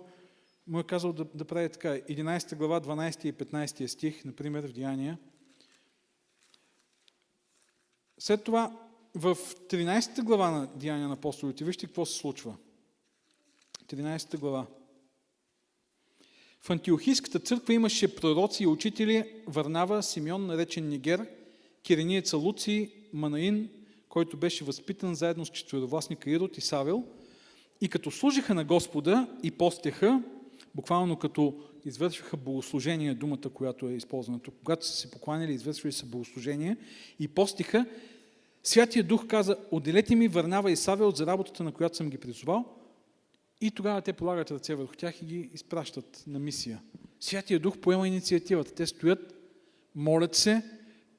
му е казал да, да прави така. 11 глава, 12 и 15 стих, например, в Деяния. След това в 13 глава на Деяния на апостолите, вижте какво се случва. 13 глава. В Антиохийската църква имаше пророци и учители Варнава, Симеон, наречен Нигер, Кирениеца Луци, Манаин, който беше възпитан заедно с четверовластника Ирод и Савел. И като служиха на Господа и постеха, буквално като извършваха богослужение, думата, която е използвана тук, когато са се покланяли, извършвали са богослужение и постиха, Святия Дух каза, отделете ми Върнава и Савел за работата, на която съм ги призовал. И тогава те полагат ръце върху тях и ги изпращат на мисия. Святия Дух поема инициативата. Те стоят, молят се,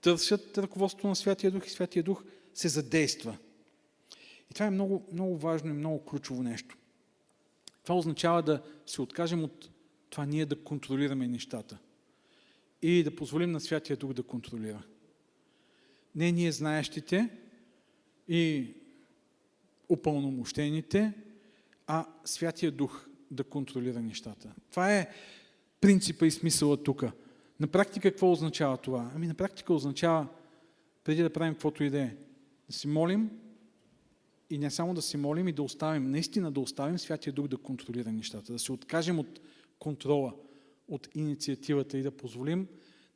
търсят ръководството на Святия Дух и Святия Дух се задейства. И това е много, много важно и много ключово нещо. Това означава да се откажем от това ние да контролираме нещата и да позволим на Святия Дух да контролира. Не ние знаещите и упълномощените, а Святия Дух да контролира нещата. Това е принципа и смисъла тук. На практика какво означава това? Ами на практика означава, преди да правим каквото и да е, да си молим и не само да си молим и да оставим, наистина да оставим Святия Дух да контролира нещата, да се откажем от контрола, от инициативата и да позволим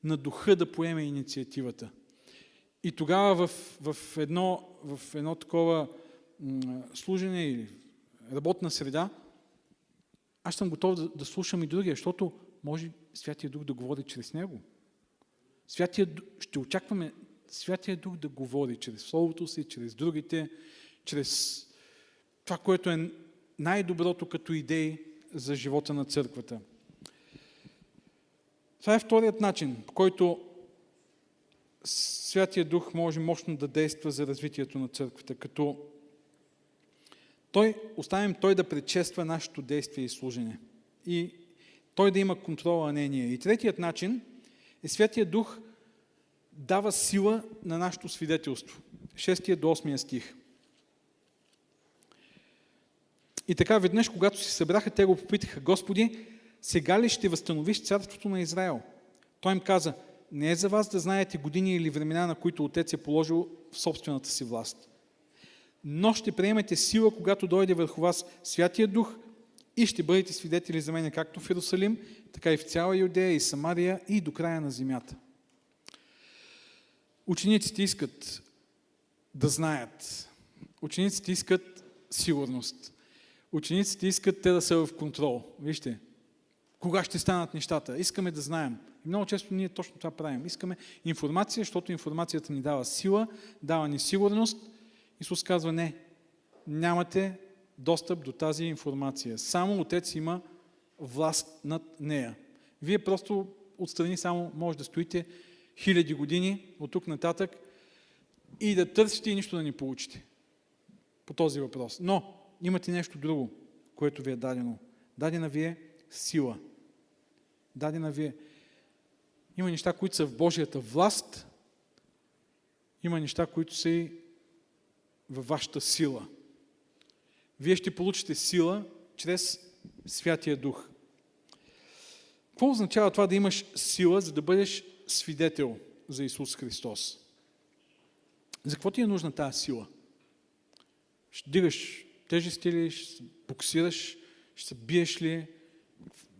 на Духа да поеме инициативата. И тогава в, в, едно, в едно такова служене или работна среда, аз съм готов да, да слушам и другия, защото може Святия Дух да говори чрез него. Святия, ще очакваме Святия Дух да говори чрез Словото си, чрез другите, чрез това, което е най-доброто като идеи за живота на църквата. Това е вторият начин, по който Святия Дух може мощно да действа за развитието на църквата, като той, оставим Той да предшества нашето действие и служене. И Той да има контрола, а не ние. И третият начин е Святия Дух дава сила на нашето свидетелство. 6 до 8 стих. И така веднъж, когато се събраха, те го попитаха, Господи, сега ли ще възстановиш царството на Израел? Той им каза, не е за вас да знаете години или времена, на които Отец е положил в собствената си власт. Но ще приемете сила, когато дойде върху вас Святия Дух и ще бъдете свидетели за мен както в Иерусалим, така и в цяла Юдея и Самария и до края на земята. Учениците искат да знаят. Учениците искат сигурност. Учениците искат те да са в контрол. Вижте, кога ще станат нещата. Искаме да знаем. И много често ние точно това правим. Искаме информация, защото информацията ни дава сила, дава ни сигурност. Исус казва не, нямате достъп до тази информация. Само Отец има власт над нея. Вие просто отстрани само може да стоите хиляди години от тук нататък и да търсите и нищо да не получите по този въпрос. Но имате нещо друго, което ви е дадено. Дадена ви е сила. Дадена ви е. Има неща, които са в Божията власт, има неща, които са и във вашата сила. Вие ще получите сила чрез Святия Дух. Какво означава това да имаш сила, за да бъдеш свидетел за Исус Христос? За какво ти е нужна тази сила? Ще дигаш тежести ли, ще се боксираш, ще се биеш ли?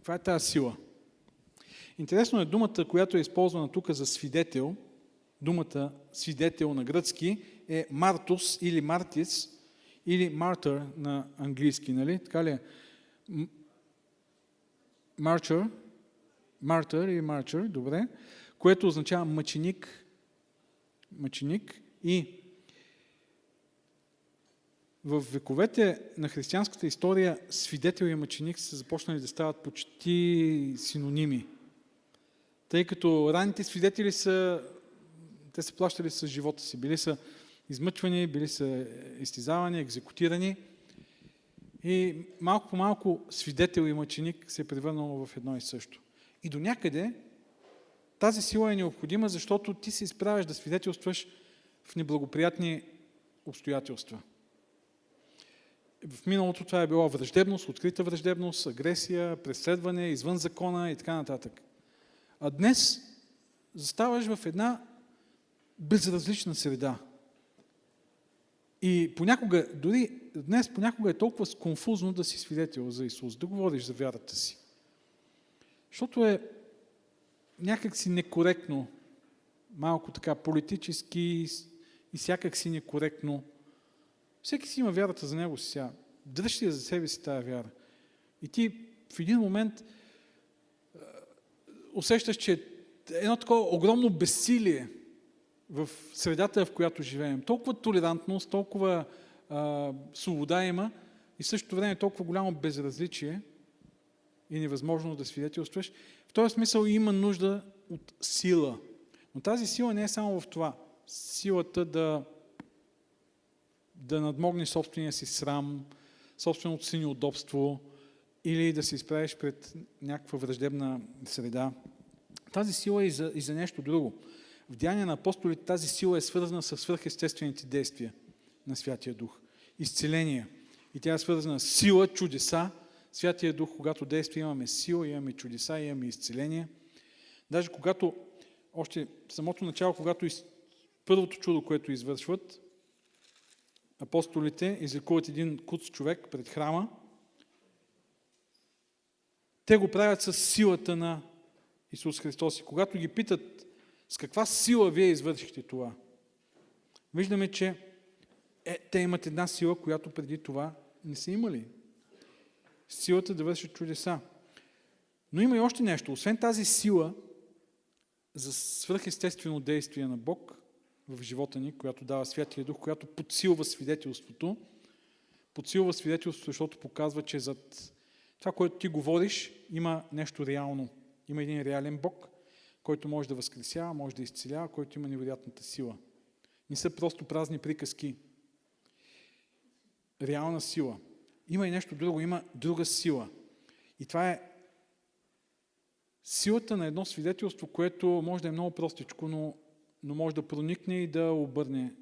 Това е тази сила. Интересно е думата, която е използвана тук за свидетел, думата свидетел на гръцки е мартус или мартис, или мартър на английски, нали? Така ли е? martyr, martyr и martyr, добре, което означава мъченик, мъченик и в вековете на християнската история свидетел и мъченик са започнали да стават почти синоними. Тъй като ранните свидетели са, те са плащали с живота си, били са измъчвани, били са изтизавани, екзекутирани. И малко по малко свидетел и мъченик се е превърнал в едно и също. И до някъде тази сила е необходима, защото ти се изправяш да свидетелстваш в неблагоприятни обстоятелства. В миналото това е било враждебност, открита враждебност, агресия, преследване, извън закона и така нататък. А днес заставаш в една безразлична среда. И понякога, дори днес понякога е толкова конфузно да си свидетел за Исус, да говориш за вярата си. Защото е някак си некоректно, малко така политически и всякак си некоректно. Всеки си има вярата за него сега. Дръжте я за себе си тази вяра. И ти в един момент усещаш, че едно такова огромно безсилие в средата, в която живеем. Толкова толерантност, толкова а, свобода има и в същото време толкова голямо безразличие и невъзможност да свидетелстваш. В този смисъл има нужда от сила. Но тази сила не е само в това. Силата да, да надмогне собствения си срам, собственото си неудобство или да се изправиш пред някаква враждебна среда. Тази сила е и за, и за нещо друго. В Деяния на апостолите тази сила е свързана с свърхестествените действия на Святия Дух. Изцеление. И тя е свързана с сила, чудеса. Святия Дух, когато действа, имаме сила, имаме чудеса, имаме изцеление. Даже когато, още самото начало, когато из... първото чудо, което извършват, апостолите излекуват един куц човек пред храма, те го правят с силата на Исус Христос. И когато ги питат с каква сила вие извършихте това, виждаме, че е, те имат една сила, която преди това не са имали. Силата да вършат чудеса. Но има и още нещо. Освен тази сила за свръхестествено действие на Бог в живота ни, която дава Святия Дух, която подсилва свидетелството, подсилва свидетелството, защото показва, че зад това, което ти говориш, има нещо реално. Има един реален Бог, който може да възкресява, може да изцелява, който има невероятната сила. Не са просто празни приказки. Реална сила. Има и нещо друго, има друга сила. И това е силата на едно свидетелство, което може да е много простичко, но, но може да проникне и да обърне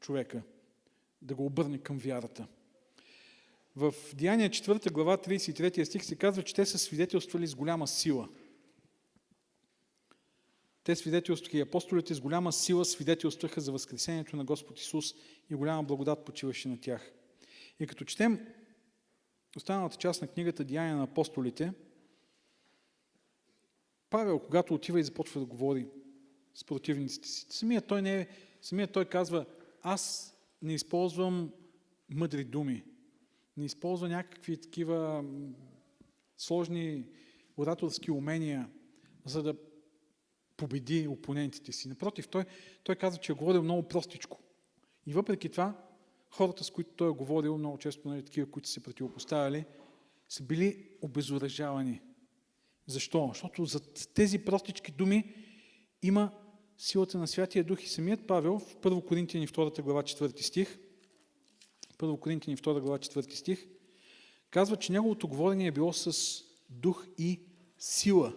човека, да го обърне към вярата. В Деяния 4 глава 33 стих се казва, че те са свидетелствали с голяма сила. Те свидетелстваха и апостолите с голяма сила свидетелстваха за възкресението на Господ Исус и голяма благодат почиваше на тях. И като четем останалата част на книгата Деяния на апостолите, Павел, когато отива и започва да говори с противниците си, самият той, не е, самият той казва, аз не използвам мъдри думи, не използва някакви такива сложни ораторски умения, за да победи опонентите си. Напротив, той, той казва, че е говорил много простичко. И въпреки това, хората, с които той е говорил, много често нали, такива, които се противопоставяли, са били обезоръжавани. Защо? Защото за тези простички думи има силата на Святия Дух и самият Павел в 1 Коринтияни 2 глава 4 стих 1 Коринтини 2 глава 4 стих, казва, че неговото говорение е било с дух и сила.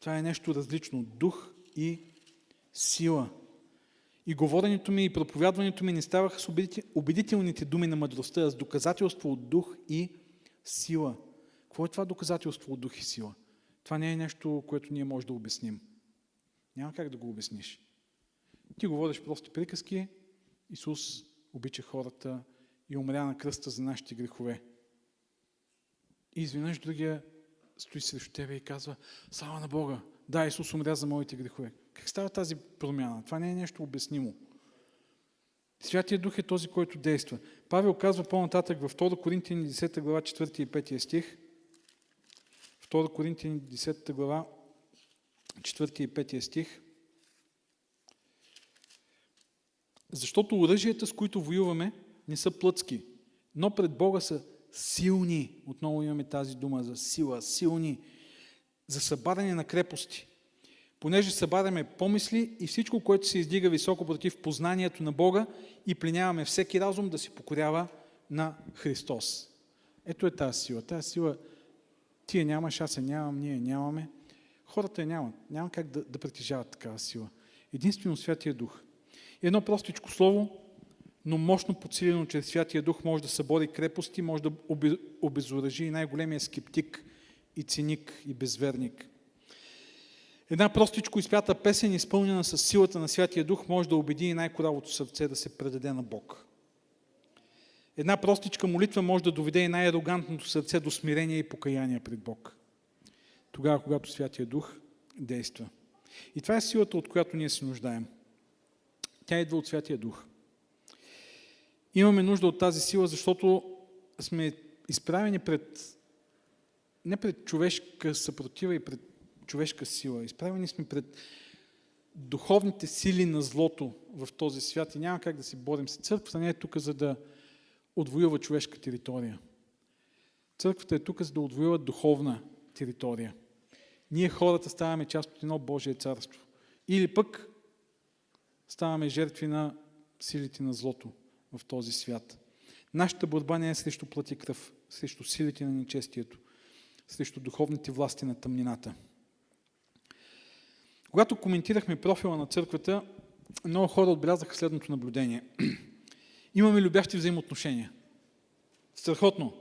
Това е нещо различно. Дух и сила. И говоренето ми и проповядването ми не ставаха с убедителните думи на мъдростта, а с доказателство от дух и сила. Какво е това доказателство от дух и сила? Това не е нещо, което ние може да обясним. Няма как да го обясниш. Ти говориш прости приказки, Исус обича хората и умря на кръста за нашите грехове. И изведнъж другия стои срещу тебе и казва, слава на Бога, да, Исус умря за моите грехове. Как става тази промяна? Това не е нещо обяснимо. Святия Дух е този, който действа. Павел казва по-нататък в 2 Коринтияни 10 глава 4 и 5 стих. 2 Коринтияни 10 глава, 4 и 5 стих. Защото оръжията, с които воюваме, не са плътски, но пред Бога са силни. Отново имаме тази дума за сила, силни, за събаряне на крепости. Понеже събаряме помисли и всичко, което се издига високо против познанието на Бога и пленяваме всеки разум да се покорява на Христос. Ето е тази сила. Тази сила ти я нямаш, аз я нямам, ние я нямаме. Хората я нямат. Няма как да, да притежават такава сила. Единствено Святия Дух. И едно простичко слово, но мощно подсилено чрез Святия Дух може да събори крепости, може да обезоръжи и най-големия скептик и циник и безверник. Една простичко изпята песен, изпълнена с силата на Святия Дух, може да убеди и най-коравото сърце да се предаде на Бог. Една простичка молитва може да доведе и най-арогантното сърце до смирение и покаяние пред Бог. Тогава, когато Святия Дух действа. И това е силата, от която ние се нуждаем. Тя идва от Святия Дух. Имаме нужда от тази сила, защото сме изправени пред не пред човешка съпротива и пред човешка сила. Изправени сме пред духовните сили на злото в този свят и няма как да се борим с църквата. Не е тук, за да отвоюва човешка територия. Църквата е тук, за да отвоюва духовна територия. Ние хората ставаме част от едно Божие царство. Или пък ставаме жертви на силите на злото в този свят. Нашата борба не е срещу плът и кръв, срещу силите на нечестието, срещу духовните власти на тъмнината. Когато коментирахме профила на църквата, много хора отбелязаха следното наблюдение. Имаме любящи взаимоотношения. Страхотно.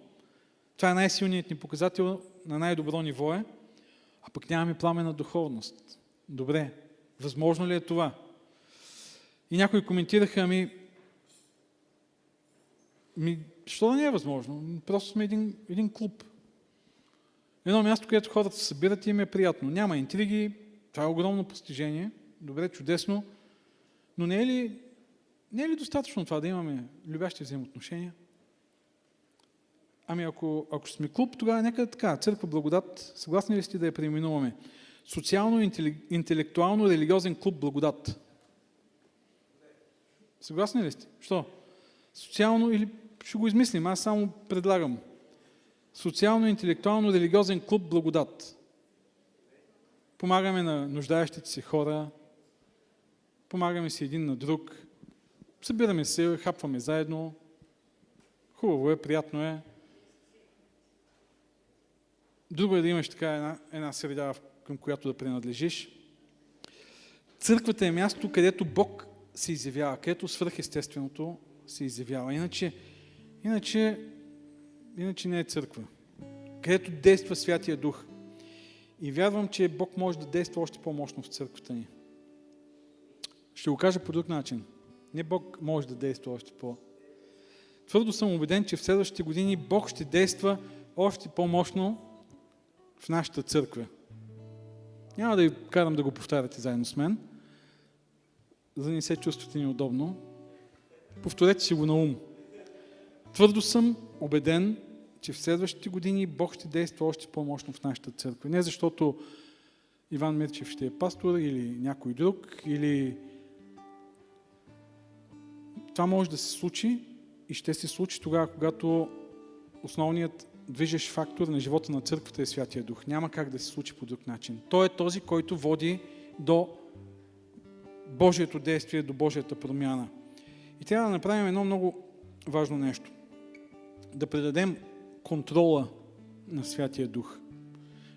Това е най-силният ни показател на най-добро ниво е, а пък нямаме пламена духовност. Добре, възможно ли е това? И някои коментираха, ами, ми, що да не е възможно? Просто сме един, един клуб. Едно място, където хората се събират и им е приятно. Няма интриги, това е огромно постижение. Добре, чудесно. Но не е ли, не е ли достатъчно това да имаме любящи взаимоотношения? Ами ако, ако сме клуб, тогава нека така, църква благодат, съгласни ли сте да я преименуваме? Социално-интелектуално религиозен клуб благодат. Съгласни ли сте? Що? Социално или ще го измислим, аз само предлагам. Социално-интелектуално религиозен клуб благодат. Помагаме на нуждаещите се хора, помагаме си един на друг, събираме се, хапваме заедно. Хубаво е, приятно е. Друго е да имаш така една, една среда, към която да принадлежиш. Църквата е място, където Бог се изявява, където свръхестественото се изявява. Иначе, иначе, иначе не е църква. Където действа Святия Дух. И вярвам, че Бог може да действа още по-мощно в църквата ни. Ще го кажа по друг начин. Не Бог може да действа още по. Твърдо съм убеден, че в следващите години Бог ще действа още по-мощно в нашата църква. Няма да ви карам да го повтаряте заедно с мен, за да не се чувствате неудобно. Повторете си го на ум. Твърдо съм убеден, че в следващите години Бог ще действа още по-мощно в нашата църква. Не защото Иван Мирчев ще е пастор или някой друг, или това може да се случи и ще се случи тогава, когато основният движещ фактор на живота на църквата е Святия Дух. Няма как да се случи по друг начин. Той е този, който води до Божието действие, до Божията промяна. И трябва да направим едно много важно нещо. Да предадем контрола на Святия Дух.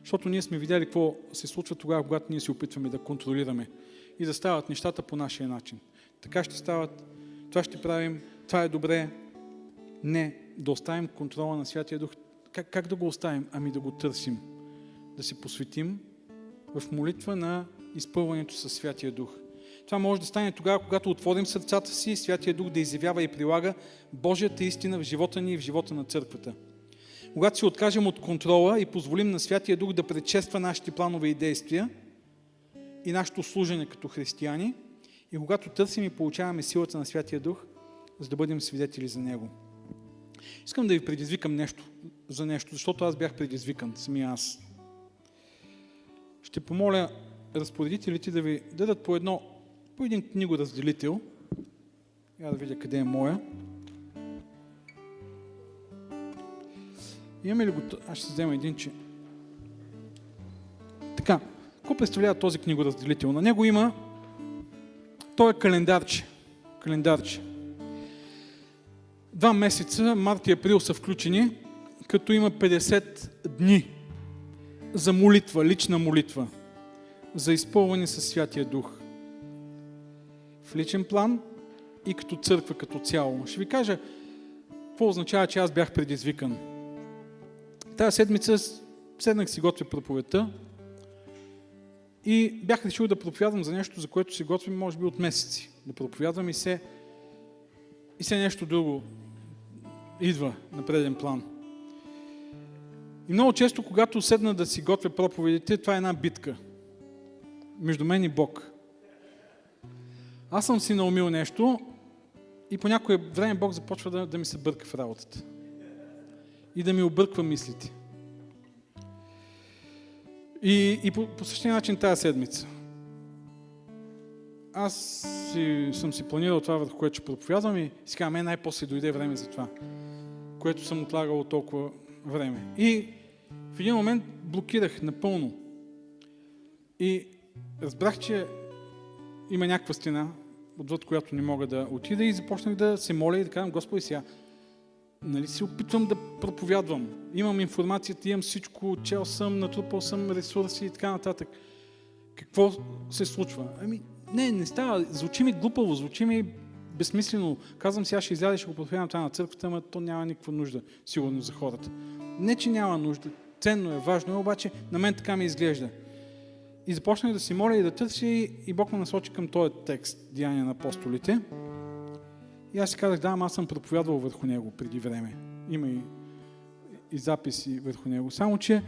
Защото ние сме видяли какво се случва тогава, когато ние се опитваме да контролираме и да стават нещата по нашия начин. Така ще стават, това ще правим, това е добре. Не, да оставим контрола на Святия Дух. Как, как да го оставим? Ами да го търсим. Да се посветим в молитва на изпълването със Святия Дух. Това може да стане тогава, когато отворим сърцата си Святия Дух да изявява и прилага Божията истина в живота ни и в живота на църквата. Когато се откажем от контрола и позволим на Святия Дух да предшества нашите планове и действия и нашето служене като християни, и когато търсим и получаваме силата на Святия Дух, за да бъдем свидетели за Него. Искам да ви предизвикам нещо за нещо, защото аз бях предизвикан, самия аз. ще помоля разпоредителите да ви дадат по едно, по един книгоразделител. Я да видя къде е моя. Имаме ли го? Аз ще взема един, че... Така, какво представлява този книгоразделител? На него има... Той е календарче. Календарче. Два месеца, март и април са включени, като има 50 дни за молитва, лична молитва, за изпълване със Святия Дух. В личен план и като църква като цяло. Ще ви кажа какво означава, че аз бях предизвикан. Тая седмица седнах си готвя проповедта и бях решил да проповядвам за нещо, за което си готвим може би от месеци. Да проповядвам и се, и се нещо друго идва на преден план. И много често, когато седна да си готвя проповедите, това е една битка между мен и Бог. Аз съм си наумил нещо и по някое време Бог започва да, да ми се бърка в работата. И да ми обърква мислите. И, и по, по същия начин тази седмица. Аз си, съм си планирал това, върху което ще проповядвам и сега мен най-после дойде време за това, което съм отлагал толкова време. И един момент блокирах напълно. И разбрах, че има някаква стена, отвъд която не мога да отида и започнах да се моля и да казвам, Господи, сега, нали се опитвам да проповядвам. Имам информацията, имам всичко, чел съм, натрупал съм ресурси и така нататък. Какво се случва? Ами, не, не става. Звучи ми глупаво, звучи ми безсмислено. Казвам сега ще изляза и ще го проповядвам това на църквата, но то няма никаква нужда, сигурно, за хората. Не, че няма нужда. Ценно е, важно е, обаче на мен така ми изглежда. И започнах да си моля и да търся и Бог ме насочи към този текст, Деяния на апостолите. И аз си казах, да, аз съм проповядвал върху него преди време. Има и, и записи върху него. Само, че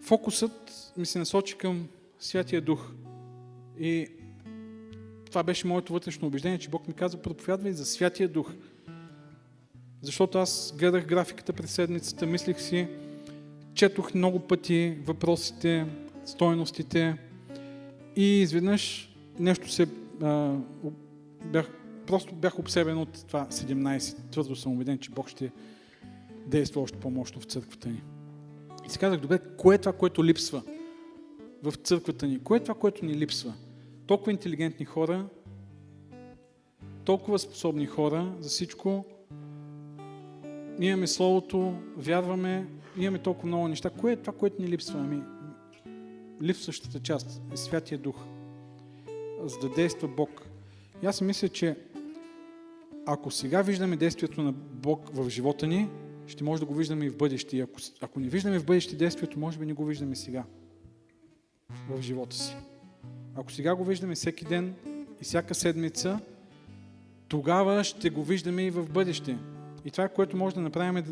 фокусът ми се насочи към Святия Дух. И това беше моето вътрешно убеждение, че Бог ми каза, проповядвай за Святия Дух. Защото аз гледах графиката през седмицата, мислих си, четох много пъти въпросите, стойностите и изведнъж нещо се... А, бях, просто бях обсебен от това 17. Твърдо съм убеден, че Бог ще действа още по-мощно в църквата ни. И си казах, добре, кое е това, което липсва в църквата ни? Кое е това, което ни липсва? Толкова интелигентни хора, толкова способни хора за всичко, имаме Словото, вярваме, имаме толкова много неща. Кое е това, което ни липсва? Ами, липсващата част е Святия Дух, за да действа Бог. И аз мисля, че ако сега виждаме действието на Бог в живота ни, ще може да го виждаме и в бъдеще. И ако, ако не виждаме в бъдеще действието, може би не го виждаме сега в живота си. Ако сега го виждаме всеки ден и всяка седмица, тогава ще го виждаме и в бъдеще. И това, което може да направим е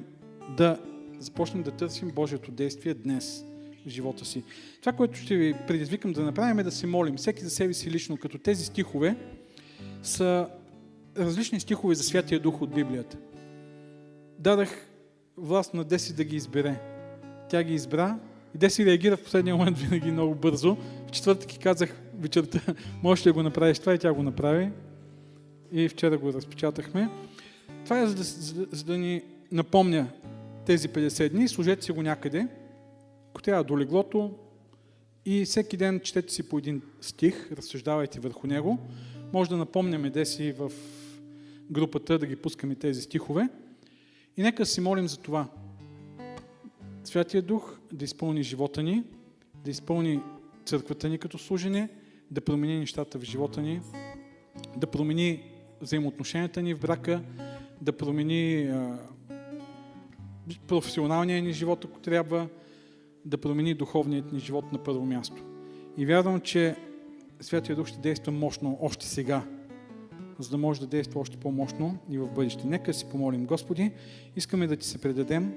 да започнем да търсим Божието действие днес в живота си. Това, което ще ви предизвикам да направим е да се молим, всеки за себе си лично, като тези стихове са различни стихове за Святия Дух от Библията. Дадах власт на Деси да ги избере. Тя ги избра и Деси реагира в последния момент винаги много бързо. В четвъртък и казах вечерта, можеш ли да го направиш това и тя го направи. И вчера го разпечатахме. Това е за да, за, за да ни напомня тези 50 дни. Служете си го някъде. Ако трябва до леглото и всеки ден четете си по един стих, разсъждавайте върху него. Може да напомняме деси в групата да ги пускаме тези стихове. И нека си молим за това. Святия Дух да изпълни живота ни, да изпълни църквата ни като служене, да промени нещата в живота ни, да промени взаимоотношенията ни в брака, да промени професионалния ни живот, ако трябва, да промени духовният ни живот на първо място. И вярвам, че Святия Дух ще действа мощно още сега, за да може да действа още по-мощно и в бъдеще. Нека си помолим. Господи, искаме да Ти се предадем,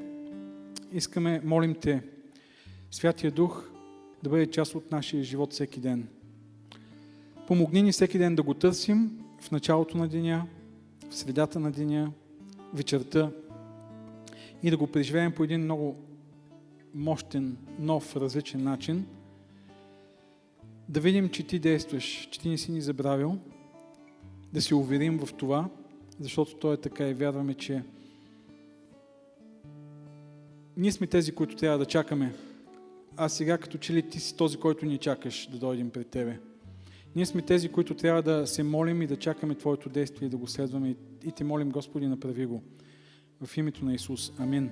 искаме, молим Те, Святия Дух да бъде част от нашия живот всеки ден. Помогни ни всеки ден да го търсим в началото на деня, в средата на деня, вечерта и да го преживеем по един много мощен, нов, различен начин, да видим, че ти действаш, че ти не си ни забравил, да се уверим в това, защото то е така и вярваме, че ние сме тези, които трябва да чакаме. А сега като че ли ти си този, който ни чакаш да дойдем пред Тебе. Ние сме тези, които трябва да се молим и да чакаме Твоето действие и да го следваме. И ти молим, Господи, направи го. В името на Исус. Амин.